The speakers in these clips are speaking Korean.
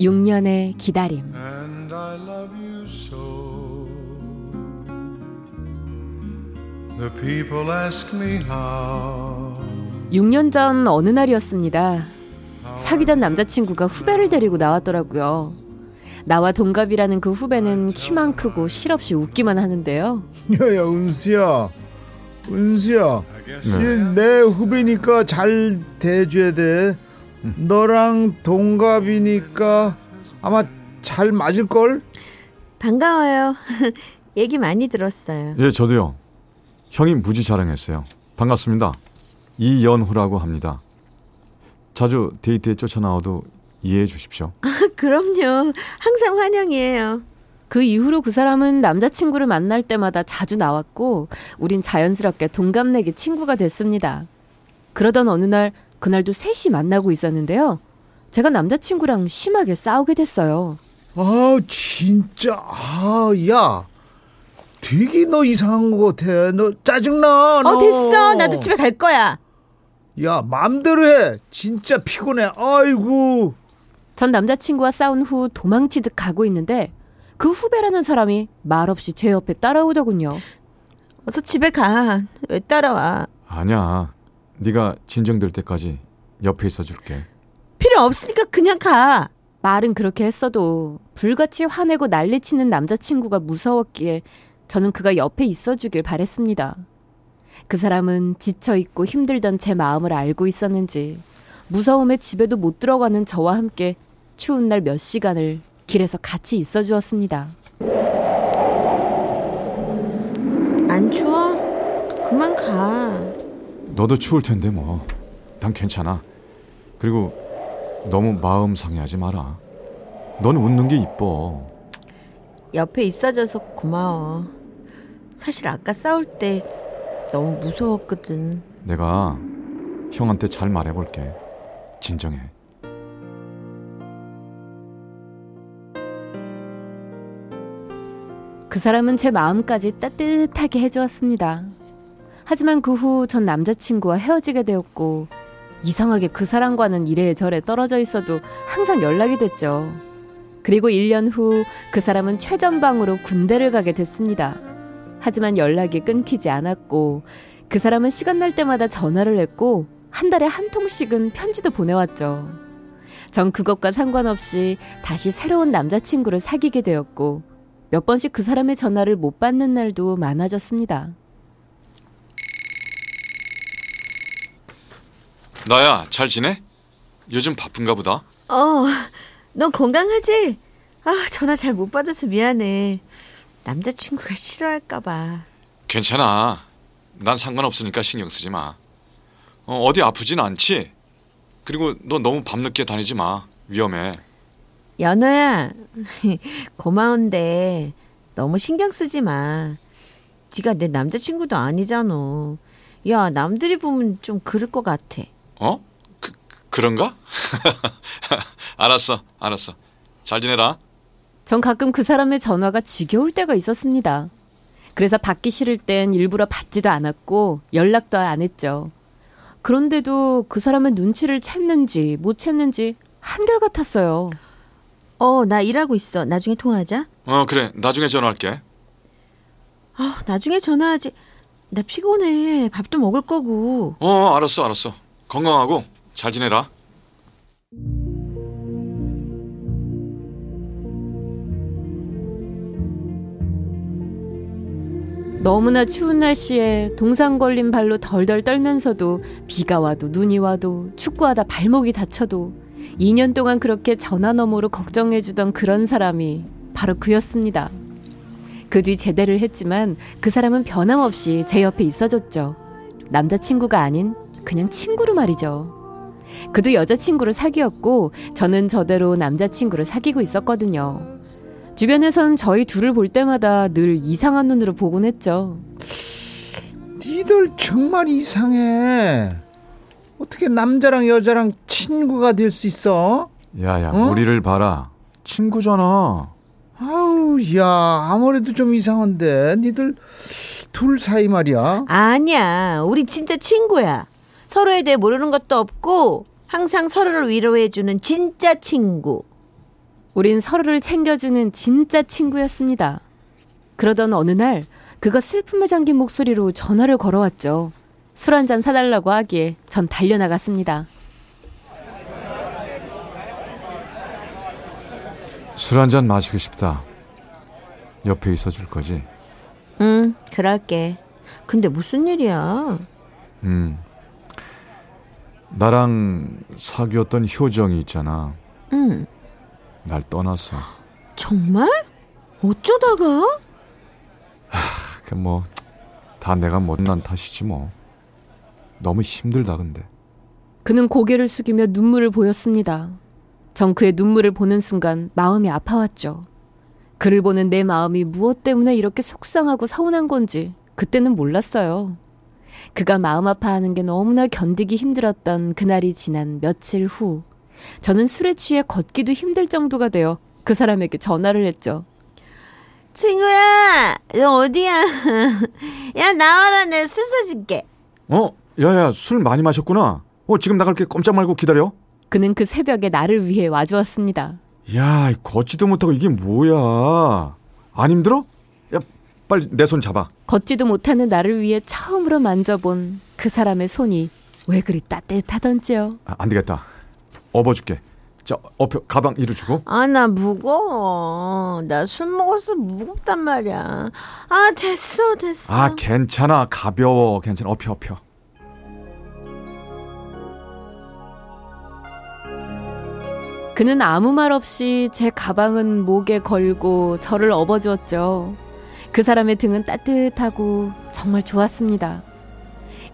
6년의 기다림 And I love you so. The people ask me how. 6년 전 어느 날이었습니다. 사귀던 남자친구가 후배를 데리고 나왔더라고요. 나와 동갑이라는 그 후배는 키만 크고 실없이 웃기만 하는데요. 야야 은수야 은수야 이제 내 후배니까 잘 대줘야 돼 너랑 동갑이니까 아마 잘 맞을 걸? 반가워요. 얘기 많이 들었어요. 예 저도요 형이 무지 자랑했어요 반갑습니다 이연호라고 합니다 자주 데이트에 쫓아나와도 이해해 주십시오 그럼요. 항상 환영이에요. 그 이후로 그 사람은 남자친구를 만날 때마다 자주 나왔고 우린 자연스럽게 동갑내기 친구가 됐습니다. 그러던 어느 날 그날도 셋이 만나고 있었는데요. 제가 남자친구랑 심하게 싸우게 됐어요. 아 진짜 아 야 되게 너 이상한 거 같아 너 짜증나 너. 어, 됐어. 나도 집에 갈 거야. 야 맘대로 해 진짜 피곤해 아이고 전 남자친구와 싸운 후 도망치듯 가고 있는데 그 후배라는 사람이 말없이 제 옆에 따라오더군요. 어서 집에 가. 왜 따라와? 아니야 네가 진정될 때까지 옆에 있어 줄게 필요 없으니까 그냥 가. 말은 그렇게 했어도 불같이 화내고 난리치는 남자친구가 무서웠기에 저는 그가 옆에 있어주길 바랬습니다. 그 사람은 지쳐있고 힘들던 제 마음을 알고 있었는지 무서움에 집에도 못 들어가는 저와 함께 추운 날 몇 시간을 길에서 같이 있어 주었습니다. 안 추워? 그만 가. 너도 추울 텐데 뭐. 난 괜찮아. 그리고 너무 마음 상해하지 마라. 넌 웃는 게 이뻐. 옆에 있어줘서 고마워. 사실 아까 싸울 때 너무 무서웠거든. 내가 형한테 잘 말해볼게. 진정해. 그 사람은 제 마음까지 따뜻하게 해주었습니다. 하지만 그 후 전 남자친구와 헤어지게 되었고 이상하게 그 사람과는 이래 저래 떨어져 있어도 항상 연락이 됐죠. 그리고 1년 후 그 사람은 최전방으로 군대를 가게 됐습니다. 하지만 연락이 끊기지 않았고 그 사람은 시간 날 때마다 전화를 했고 한 달에 한 통씩은 편지도 보내왔죠. 전 그것과 상관없이 다시 새로운 남자친구를 사귀게 되었고 몇 번씩 그 사람의 전화를 못 받는 날도 많아졌습니다. 나야 잘 지내? 요즘 바쁜가 보다. 어, 너 건강하지? 아, 전화 잘 못 받아서 미안해. 남자친구가 싫어할까봐. 괜찮아. 난 상관없으니까 신경 쓰지 마. 어, 어디 아프진 않지? 그리고 너 너무 밤늦게 다니지 마. 위험해. 연호야, 고마운데 너무 신경 쓰지 마. 네가 내 남자친구도 아니잖아. 야, 남들이 보면 좀 그럴 것 같아. 어? 그, 그- 그런가? 알았어, 알았어. 잘 지내라. 전 가끔 그 사람의 전화가 지겨울 때가 있었습니다. 그래서 받기 싫을 땐 일부러 받지도 않았고 연락도 안 했죠. 그런데도 그 사람의 눈치를 챘는지 못 챘는지 한결같았어요. 어, 나 일하고 있어. 나중에 통화하자. 어, 그래. 나중에 전화할게. 아, 나중에 전화하지. 나 피곤해. 밥도 먹을 거고. 어, 알았어, 알았어. 건강하고 잘 지내라. 너무나 추운 날씨에 동상 걸린 발로 덜덜 떨면서도 비가 와도 눈이 와도 축구하다 발목이 다쳐도 2년 동안 그렇게 전화 너머로 걱정해주던 그런 사람이 바로 그였습니다. 그 뒤 제대를 했지만 그 사람은 변함없이 제 옆에 있어줬죠. 남자친구가 아닌 그냥 친구로 말이죠. 그도 여자친구를 사귀었고 저는 저대로 남자친구를 사귀고 있었거든요. 주변에선 저희 둘을 볼 때마다 늘 이상한 눈으로 보곤 했죠. 니들 정말 이상해. 어떻게 남자랑 여자랑 친구가 될 수 있어? 야야 어? 우리를 봐라. 친구잖아. 아우, 야, 아무래도 좀 이상한데. 니들 둘 사이 말이야. 아니야. 우리 진짜 친구야. 서로에 대해 모르는 것도 없고 항상 서로를 위로해주는 진짜 친구. 우린 서로를 챙겨주는 진짜 친구였습니다. 그러던 어느 날 그가 슬픔에 잠긴 목소리로 전화를 걸어왔죠. 술 한 잔 사달라고 하기에 전 달려나갔습니다. 술 한 잔 마시고 싶다. 옆에 있어 줄 거지? 응, 그럴게. 근데 무슨 일이야? 음. 나랑 사귀었던 효정이 있잖아. 응, 날 떠났어. 정말? 어쩌다가? 그뭐 다 내가 못난 탓이지 뭐. 너무 힘들다 근데. 그는 고개를 숙이며 눈물을 보였습니다. 전 그의 눈물을 보는 순간 마음이 아파왔죠. 그를 보는 내 마음이 무엇 때문에 이렇게 속상하고 서운한 건지 그때는 몰랐어요. 그가 마음 아파하는 게 너무나 견디기 힘들었던 그날이 지난 며칠 후, 저는 술에 취해 걷기도 힘들 정도가 되어 그 사람에게 전화를 했죠. 친구야, 너 어디야? 야, 나와라. 내가 술 사줄게. 어? 야야 술 많이 마셨구나. 어 지금 나갈게 꼼짝 말고 기다려. 그는 그 새벽에 나를 위해 와주었습니다. 야 걷지도 못하고 이게 뭐야? 안 힘들어? 야 빨리 내 손 잡아. 걷지도 못하는 나를 위해 처음으로 만져본 그 사람의 손이 왜 그리 따뜻하던지요. 아, 안 되겠다. 업어줄게. 자 업혀 가방 이리 주고. 아, 나 무거워. 나 술 먹어서 무겁단 말이야. 아, 됐어, 됐어. 아 괜찮아 가벼워 괜찮아 업혀 업혀. 그는 아무 말 없이 제 가방은 목에 걸고 저를 업어주었죠. 그 사람의 등은 따뜻하고 정말 좋았습니다.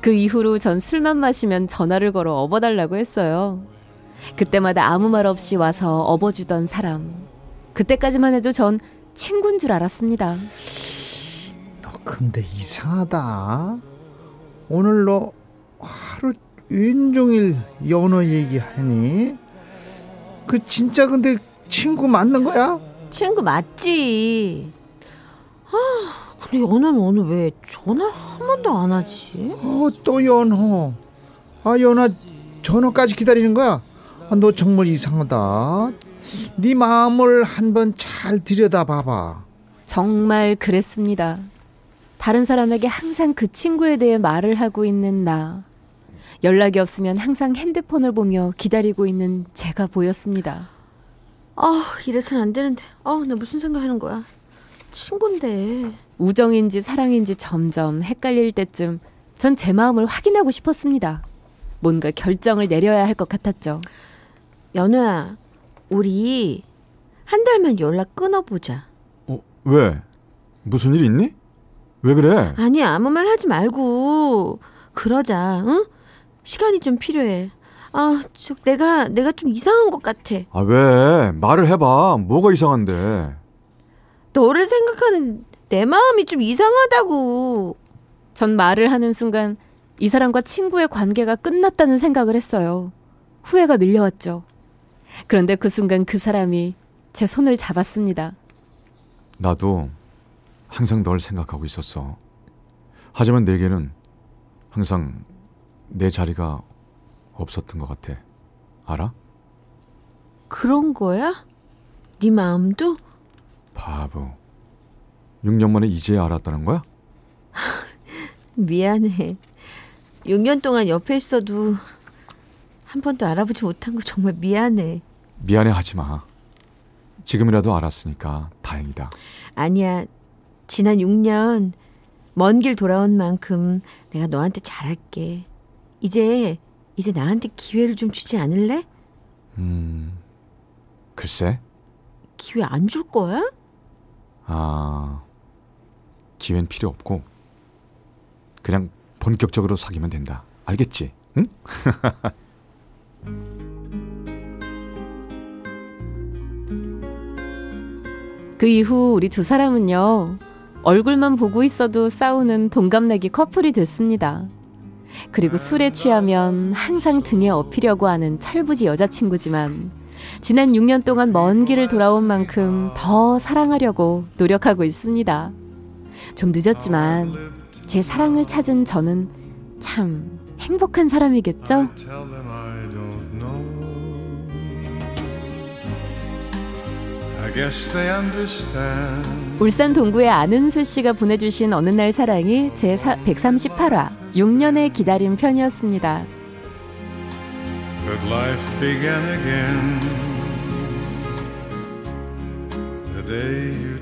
그 이후로 전 술만 마시면 전화를 걸어 업어달라고 했어요. 그때마다 아무 말 없이 와서 업어주던 사람. 그때까지만 해도 전 친구인 줄 알았습니다. 너 근데 이상하다. 오늘 너 하루 왼종일 연어 얘기하니? 그 진짜 근데 친구 맞는 거야? 친구 맞지? 아, 근데 연은 오늘 왜 전화를 한 번도 안 하지? 어, 또 연호. 아, 연아 전화까지 기다리는 거야? 아, 너 정말 이상하다. 네 마음을 한번 잘 들여다봐봐. 정말 그랬습니다. 다른 사람에게 항상 그 친구에 대해 말을 하고 있는 나. 연락이 없으면 항상 핸드폰을 보며 기다리고 있는 제가 보였습니다. 아, 이래서는 안 되는데. 아, 나 무슨 생각하는 거야? 친구인데. 우정인지 사랑인지 점점 헷갈릴 때쯤 전 제 마음을 확인하고 싶었습니다. 뭔가 결정을 내려야 할 것 같았죠. 연우야, 우리 한 달만 연락 끊어보자. 어 왜? 무슨 일 있니? 왜 그래? 아니야, 아무 말 하지 말고 그러자. 응? 시간이 좀 필요해. 아, 저 내가 내가 좀 이상한 것 같아. 아 왜? 말을 해 봐. 뭐가 이상한데? 너를 생각하는 내 마음이 좀 이상하다고. 전 말을 하는 순간 이 사람과 친구의 관계가 끝났다는 생각을 했어요. 후회가 밀려왔죠. 그런데 그 순간 그 사람이 제 손을 잡았습니다. 나도 항상 널 생각하고 있었어. 하지만 내게는 항상 내 자리가 없었던 것 같아. 알아? 그런 거야? 네 마음도? 바보. 6년 만에 이제야 알았다는 거야? 미안해. 6년 동안 옆에 있어도 한 번도 알아보지 못한 거 정말 미안해. 미안해 하지 마. 지금이라도 알았으니까 다행이다. 아니야. 지난 6년 먼 길 돌아온 만큼 내가 너한테 잘할게. 이제 이제 나한테 기회를 좀 주지 않을래? 음, 글쎄. 기회 안 줄 거야? 아, 기회는 필요 없고 그냥 본격적으로 사귀면 된다. 알겠지? 응? 그 이후 우리 두 사람은요, 얼굴만 보고 있어도 싸우는 동갑내기 커플이 됐습니다. 그리고 술에 취하면 항상 등에 업히려고 하는 철부지 여자친구지만, 지난 6년 동안 먼 길을 돌아온 만큼 더 사랑하려고 노력하고 있습니다. 좀 늦었지만, 제 사랑을 찾은 저는 참 행복한 사람이겠죠? 울산 동구의 안은수 씨가 보내주신 어느 날 사랑이 제 138화 6년의 기다림 편이었습니다. But life began again? The day you